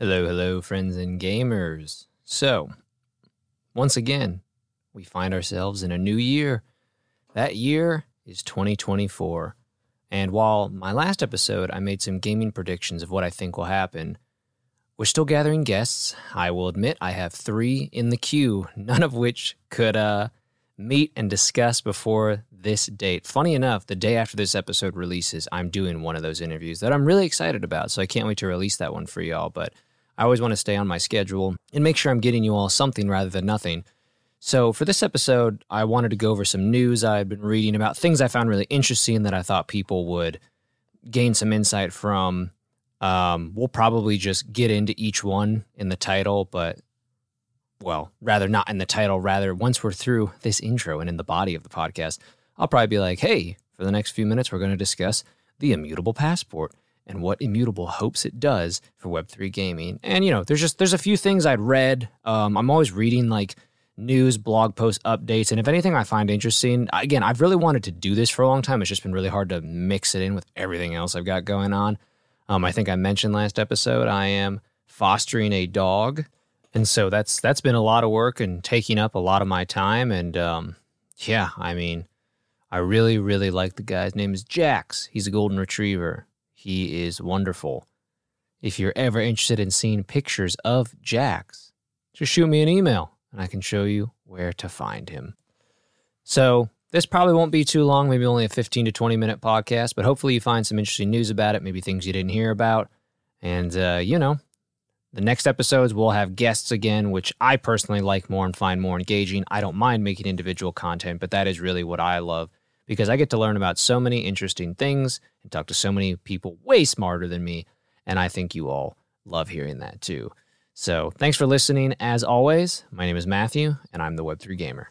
Hello, hello, friends and gamers. So, once again, we find ourselves in a new year. That year is 2024. And while my last episode I made some gaming predictions of what I think will happen, we're still gathering guests. I will admit I have three in the queue, none of which could uh, meet and discuss before this date. Funny enough, the day after this episode releases, I'm doing one of those interviews that I'm really excited about. So I can't wait to release that one for y'all. But I always want to stay on my schedule and make sure I'm getting you all something rather than nothing. So, for this episode, I wanted to go over some news I've been reading about things I found really interesting that I thought people would gain some insight from. Um, we'll probably just get into each one in the title, but well, rather not in the title, rather, once we're through this intro and in the body of the podcast, I'll probably be like, hey, for the next few minutes, we're going to discuss the immutable passport and what Immutable hopes it does for Web3 gaming. And you know, there's just there's a few things I'd read. Um, I'm always reading like news, blog posts, updates, and if anything I find interesting, again, I've really wanted to do this for a long time. It's just been really hard to mix it in with everything else I've got going on. Um, I think I mentioned last episode I am fostering a dog, and so that's that's been a lot of work and taking up a lot of my time. And um, yeah, I mean, I really really like the guy's name is Jax. He's a golden retriever. He is wonderful. If you're ever interested in seeing pictures of Jax, just shoot me an email and I can show you where to find him. So, this probably won't be too long, maybe only a 15 to 20 minute podcast, but hopefully you find some interesting news about it, maybe things you didn't hear about. And, uh, you know, the next episodes we'll have guests again, which I personally like more and find more engaging. I don't mind making individual content, but that is really what I love because I get to learn about so many interesting things and talk to so many people way smarter than me. And I think you all love hearing that too. So thanks for listening. As always, my name is Matthew, and I'm the Web3 Gamer.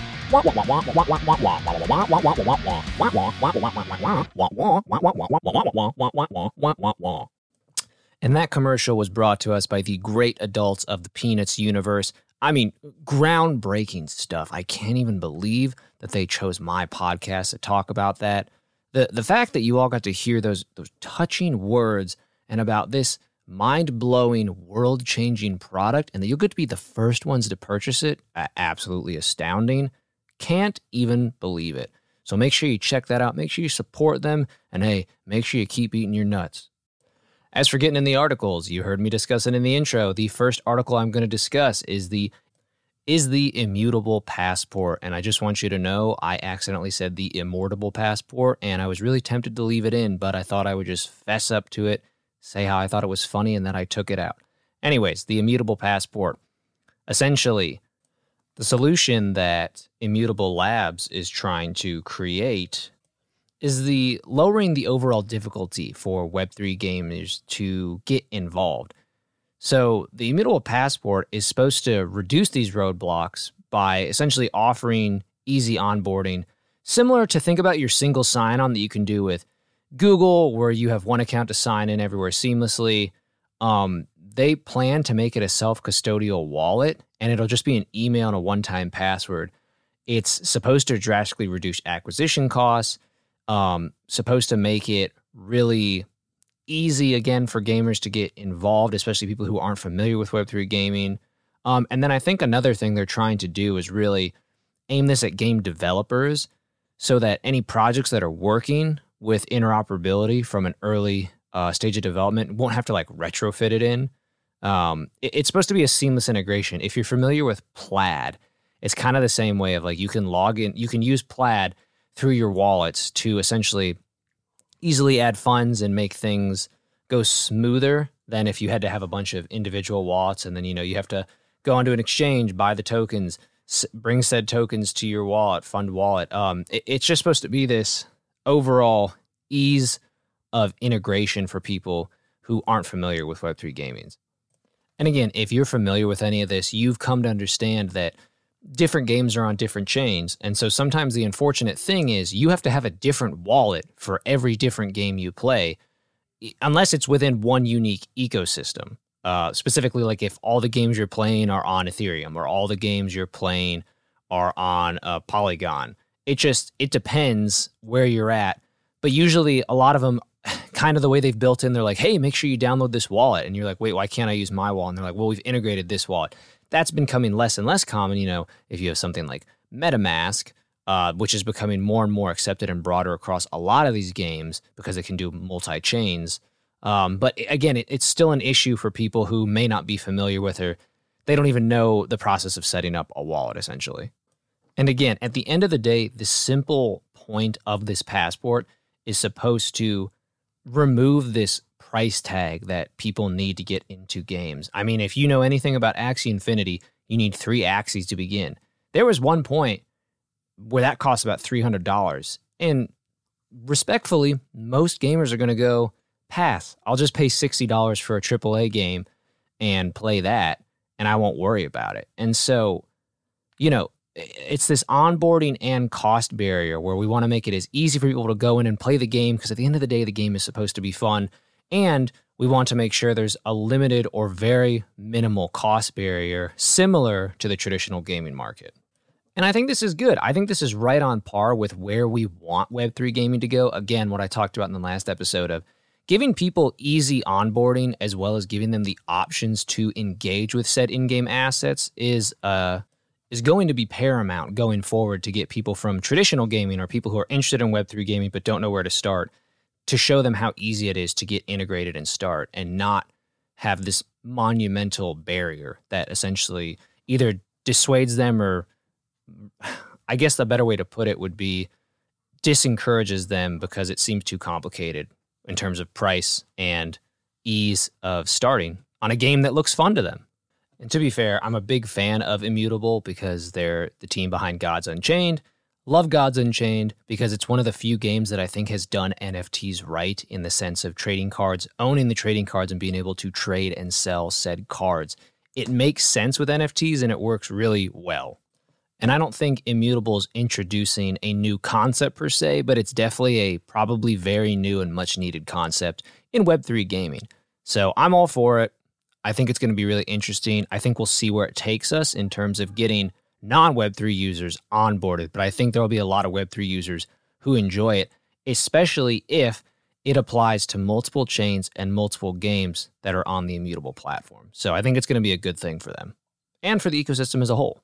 and that commercial was brought to us by the great adults of the Peanuts universe. I mean, groundbreaking stuff. I can't even believe that they chose my podcast to talk about that. The the fact that you all got to hear those those touching words and about this mind-blowing, world-changing product and that you'll get to be the first ones to purchase it, absolutely astounding. Can't even believe it. So make sure you check that out. Make sure you support them. And hey, make sure you keep eating your nuts. As for getting in the articles, you heard me discuss it in the intro. The first article I'm going to discuss is the is the immutable passport. And I just want you to know I accidentally said the immortable passport, and I was really tempted to leave it in, but I thought I would just fess up to it, say how I thought it was funny, and then I took it out. Anyways, the immutable passport. Essentially, the solution that Immutable Labs is trying to create is the lowering the overall difficulty for Web3 gamers to get involved. So, the Immutable Passport is supposed to reduce these roadblocks by essentially offering easy onboarding, similar to think about your single sign on that you can do with Google, where you have one account to sign in everywhere seamlessly. Um, they plan to make it a self custodial wallet and it'll just be an email and a one time password. It's supposed to drastically reduce acquisition costs, um, supposed to make it really easy again for gamers to get involved, especially people who aren't familiar with Web3 gaming. Um, and then I think another thing they're trying to do is really aim this at game developers so that any projects that are working with interoperability from an early uh, stage of development won't have to like retrofit it in. Um, it, it's supposed to be a seamless integration. If you're familiar with Plaid, it's kind of the same way of like you can log in, you can use Plaid through your wallets to essentially easily add funds and make things go smoother than if you had to have a bunch of individual wallets and then you know you have to go onto an exchange, buy the tokens, bring said tokens to your wallet, fund wallet. Um, it, it's just supposed to be this overall ease of integration for people who aren't familiar with Web3 gaming. And again, if you're familiar with any of this, you've come to understand that different games are on different chains. And so sometimes the unfortunate thing is you have to have a different wallet for every different game you play, unless it's within one unique ecosystem. Uh, specifically, like if all the games you're playing are on Ethereum or all the games you're playing are on uh, Polygon. It just it depends where you're at. But usually, a lot of them, kind of the way they've built in, they're like, "Hey, make sure you download this wallet," and you're like, "Wait, why can't I use my wallet?" And they're like, "Well, we've integrated this wallet." that's been coming less and less common. You know, if you have something like MetaMask, uh, which is becoming more and more accepted and broader across a lot of these games because it can do multi chains. Um, but again, it, it's still an issue for people who may not be familiar with or they don't even know the process of setting up a wallet, essentially. And again, at the end of the day, the simple point of this passport is supposed to remove this price tag that people need to get into games. I mean, if you know anything about Axie Infinity, you need three Axies to begin. There was one point where that cost about $300. And respectfully, most gamers are going to go, pass. I'll just pay $60 for a AAA game and play that, and I won't worry about it. And so, you know, it's this onboarding and cost barrier where we want to make it as easy for people to go in and play the game because at the end of the day, the game is supposed to be fun. And we want to make sure there's a limited or very minimal cost barrier similar to the traditional gaming market. And I think this is good. I think this is right on par with where we want Web3 gaming to go. Again, what I talked about in the last episode of giving people easy onboarding as well as giving them the options to engage with said in-game assets is uh is going to be paramount going forward to get people from traditional gaming or people who are interested in Web3 gaming but don't know where to start to show them how easy it is to get integrated and start and not have this monumental barrier that essentially either dissuades them or I guess the better way to put it would be disencourages them because it seems too complicated in terms of price and ease of starting on a game that looks fun to them. And to be fair, I'm a big fan of Immutable because they're the team behind Gods Unchained. Love Gods Unchained because it's one of the few games that I think has done NFTs right in the sense of trading cards, owning the trading cards, and being able to trade and sell said cards. It makes sense with NFTs and it works really well. And I don't think Immutable is introducing a new concept per se, but it's definitely a probably very new and much needed concept in Web3 gaming. So I'm all for it. I think it's going to be really interesting. I think we'll see where it takes us in terms of getting non Web3 users onboarded, but I think there will be a lot of Web3 users who enjoy it, especially if it applies to multiple chains and multiple games that are on the immutable platform. So I think it's going to be a good thing for them and for the ecosystem as a whole.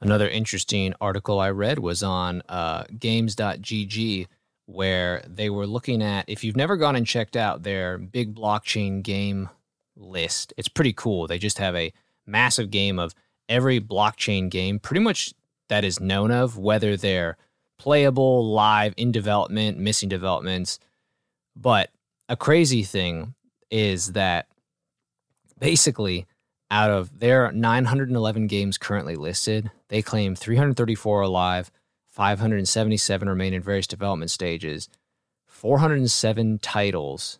Another interesting article I read was on uh, games.gg, where they were looking at if you've never gone and checked out their big blockchain game list, it's pretty cool. They just have a massive game of every blockchain game, pretty much that is known of, whether they're playable, live, in development, missing developments. But a crazy thing is that basically, out of their 911 games currently listed, they claim 334 are live, 577 remain in various development stages. 407 titles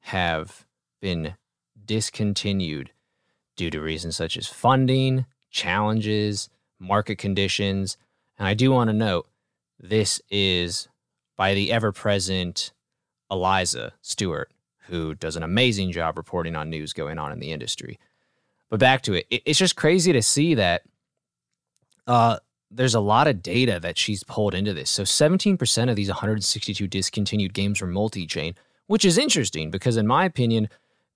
have been discontinued due to reasons such as funding, challenges, market conditions. And I do want to note this is by the ever present Eliza Stewart, who does an amazing job reporting on news going on in the industry. But back to it, it's just crazy to see that uh, there's a lot of data that she's pulled into this. So 17% of these 162 discontinued games were multi chain, which is interesting because, in my opinion,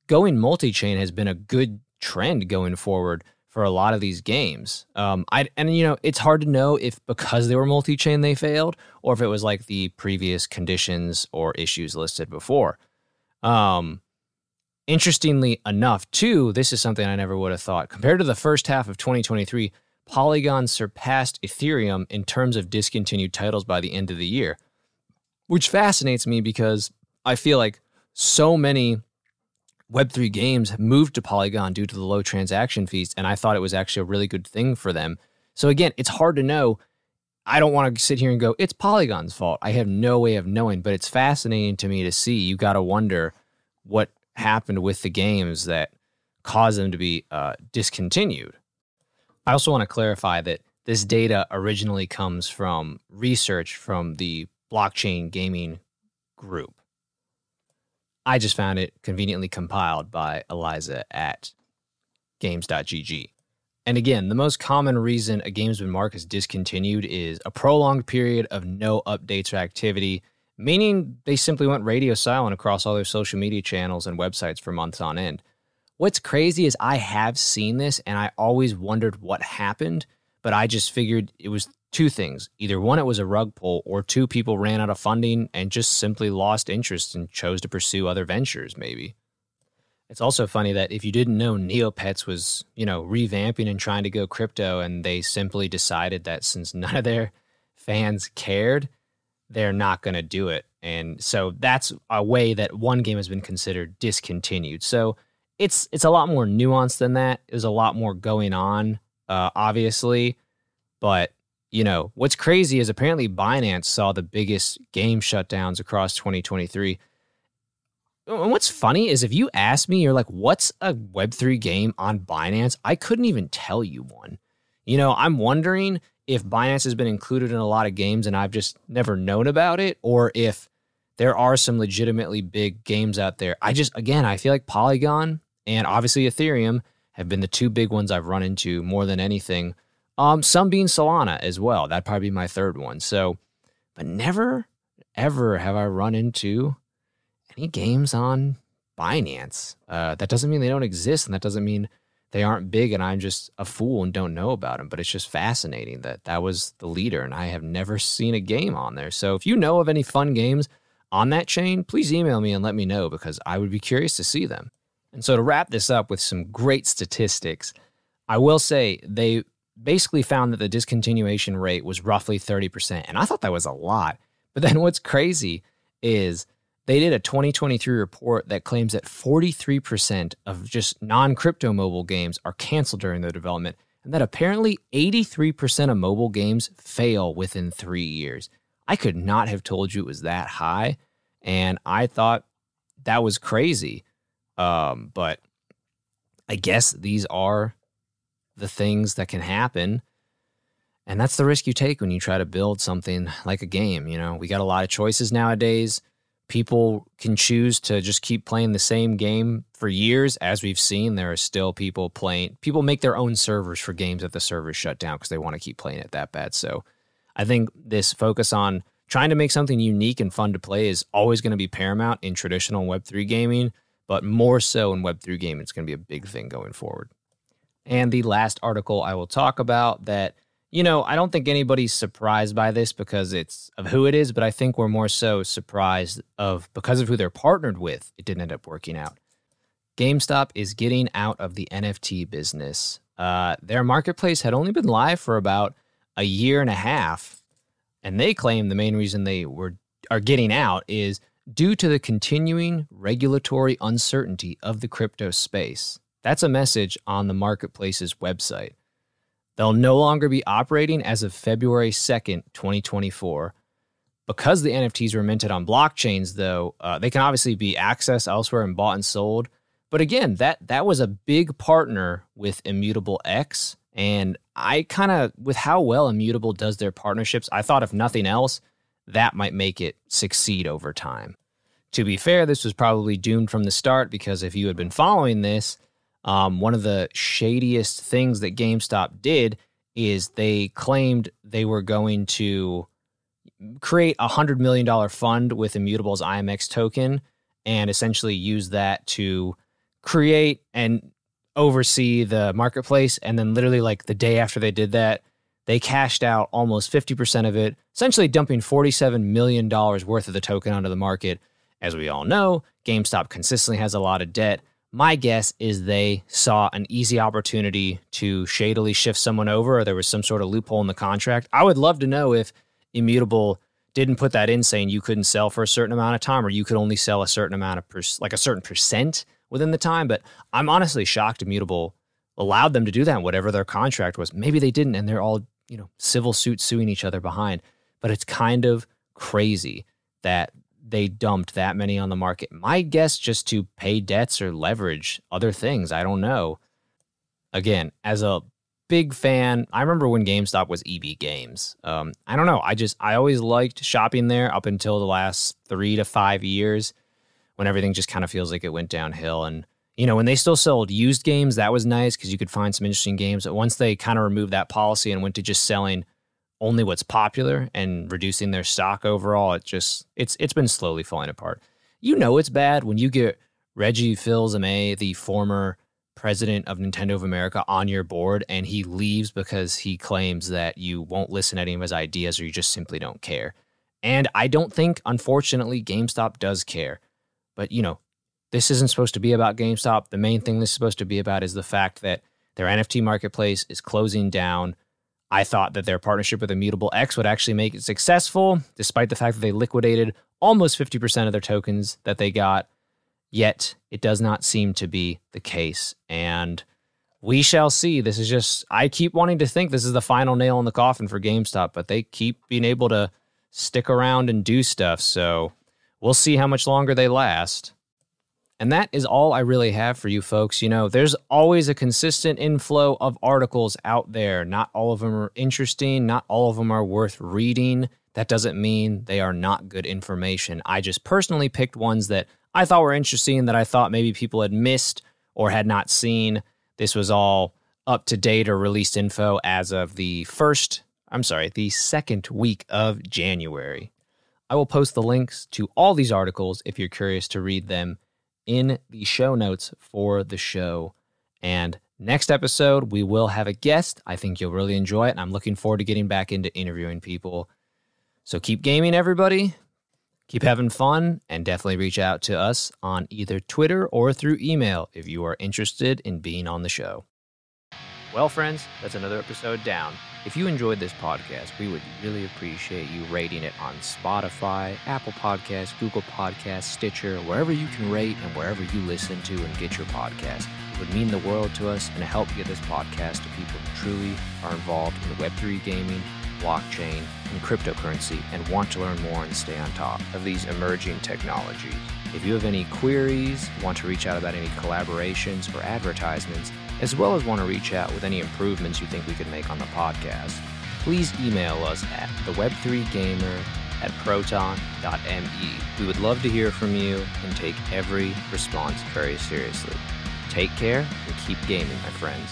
going multi chain has been a good trend going forward for a lot of these games. Um, I and you know it's hard to know if because they were multi-chain they failed, or if it was like the previous conditions or issues listed before. Um, interestingly enough, too, this is something I never would have thought. Compared to the first half of 2023, Polygon surpassed Ethereum in terms of discontinued titles by the end of the year, which fascinates me because I feel like so many Web3 games moved to Polygon due to the low transaction fees. And I thought it was actually a really good thing for them So again, it's hard to know. I don't want to sit here and go, it's Polygon's fault. I have no way of knowing, but it's fascinating to me to see. You got to wonder what happened with the games that caused them to be uh, discontinued. I also want to clarify that this data originally comes from research from the blockchain gaming group. I just found it conveniently compiled by Eliza at games.gg. And again, the most common reason a game's been marked as discontinued is a prolonged period of no updates or activity, meaning they simply went radio silent across all their social media channels and websites for months on end. What's crazy is I have seen this and I always wondered what happened, but I just figured it was two things. Either one, it was a rug pull, or two, people ran out of funding and just simply lost interest and chose to pursue other ventures, maybe. It's also funny that if you didn't know Neopets was, you know, revamping and trying to go crypto and they simply decided that since none of their fans cared, they're not going to do it. And so that's a way that one game has been considered discontinued. So it's it's a lot more nuanced than that. There's a lot more going on, uh, obviously. But you know what's crazy is apparently Binance saw the biggest game shutdowns across 2023 and what's funny is if you ask me, you're like, what's a Web3 game on Binance? I couldn't even tell you one. You know, I'm wondering if Binance has been included in a lot of games and I've just never known about it, or if there are some legitimately big games out there. I just, again, I feel like Polygon and obviously Ethereum have been the two big ones I've run into more than anything. Um, some being Solana as well. That'd probably be my third one. So, but never, ever have I run into any games on Binance. Uh, that doesn't mean they don't exist, and that doesn't mean they aren't big and I'm just a fool and don't know about them. But it's just fascinating that that was the leader, and I have never seen a game on there. So if you know of any fun games on that chain, please email me and let me know because I would be curious to see them. And so to wrap this up with some great statistics, I will say they basically found that the discontinuation rate was roughly 30%. And I thought that was a lot. But then what's crazy is they did a 2023 report that claims that 43% of just non crypto mobile games are canceled during their development, and that apparently 83% of mobile games fail within three years. I could not have told you it was that high, and I thought that was crazy. Um, but I guess these are the things that can happen. And that's the risk you take when you try to build something like a game. You know, we got a lot of choices nowadays people can choose to just keep playing the same game for years. As we've seen, there are still people playing, people make their own servers for games that the servers shut down because they want to keep playing it that bad. So I think this focus on trying to make something unique and fun to play is always going to be paramount in traditional Web3 gaming, but more so in Web3 gaming, it's going to be a big thing going forward. And the last article I will talk about that you know, I don't think anybody's surprised by this because it's of who it is, but I think we're more so surprised of because of who they're partnered with, it didn't end up working out. GameStop is getting out of the NFT business. Uh, their marketplace had only been live for about a year and a half, and they claim the main reason they were are getting out is due to the continuing regulatory uncertainty of the crypto space. That's a message on the marketplace's website. They'll no longer be operating as of February 2nd, 2024. Because the NFTs were minted on blockchains, though, uh, they can obviously be accessed elsewhere and bought and sold. But again, that that was a big partner with Immutable X. And I kind of, with how well Immutable does their partnerships, I thought if nothing else, that might make it succeed over time. To be fair, this was probably doomed from the start because if you had been following this, um, one of the shadiest things that GameStop did is they claimed they were going to create a hundred million dollar fund with Immutable's IMX token and essentially use that to create and oversee the marketplace. And then literally like the day after they did that, they cashed out almost 50% of it, essentially dumping $47 million worth of the token onto the market. As we all know, GameStop consistently has a lot of debt. My guess is they saw an easy opportunity to shadily shift someone over, or there was some sort of loophole in the contract. I would love to know if Immutable didn't put that in saying you couldn't sell for a certain amount of time, or you could only sell a certain amount of per- like a certain percent within the time. But I'm honestly shocked Immutable allowed them to do that, whatever their contract was. Maybe they didn't, and they're all, you know, civil suits suing each other behind. But it's kind of crazy that they dumped that many on the market. My guess just to pay debts or leverage other things. I don't know. Again, as a big fan, I remember when GameStop was EB Games. Um, I don't know. I just I always liked shopping there up until the last three to five years when everything just kind of feels like it went downhill. And you know, when they still sold used games, that was nice because you could find some interesting games. But once they kind of removed that policy and went to just selling only what's popular and reducing their stock overall, it just it's it's been slowly falling apart. You know it's bad when you get Reggie Fils-Aimé, the former president of Nintendo of America, on your board, and he leaves because he claims that you won't listen to any of his ideas or you just simply don't care. And I don't think, unfortunately, GameStop does care. But you know, this isn't supposed to be about GameStop. The main thing this is supposed to be about is the fact that their NFT marketplace is closing down I thought that their partnership with Immutable X would actually make it successful, despite the fact that they liquidated almost 50% of their tokens that they got. Yet it does not seem to be the case. And we shall see. This is just, I keep wanting to think this is the final nail in the coffin for GameStop, but they keep being able to stick around and do stuff. So we'll see how much longer they last. And that is all I really have for you folks. You know, there's always a consistent inflow of articles out there. Not all of them are interesting, not all of them are worth reading. That doesn't mean they are not good information. I just personally picked ones that I thought were interesting that I thought maybe people had missed or had not seen. This was all up to date or released info as of the first, I'm sorry, the second week of January. I will post the links to all these articles if you're curious to read them in the show notes for the show. And next episode, we will have a guest. I think you'll really enjoy it. And I'm looking forward to getting back into interviewing people. So keep gaming, everybody. Keep having fun and definitely reach out to us on either Twitter or through email if you are interested in being on the show. Well, friends, that's another episode down. If you enjoyed this podcast, we would really appreciate you rating it on Spotify, Apple Podcasts, Google Podcasts, Stitcher, wherever you can rate and wherever you listen to and get your podcast. It would mean the world to us and help get this podcast to people who truly are involved in Web3 gaming, blockchain, and cryptocurrency and want to learn more and stay on top of these emerging technologies. If you have any queries, want to reach out about any collaborations or advertisements, as well as want to reach out with any improvements you think we could make on the podcast, please email us at theweb3gamer at proton.me. We would love to hear from you and take every response very seriously. Take care and keep gaming, my friends.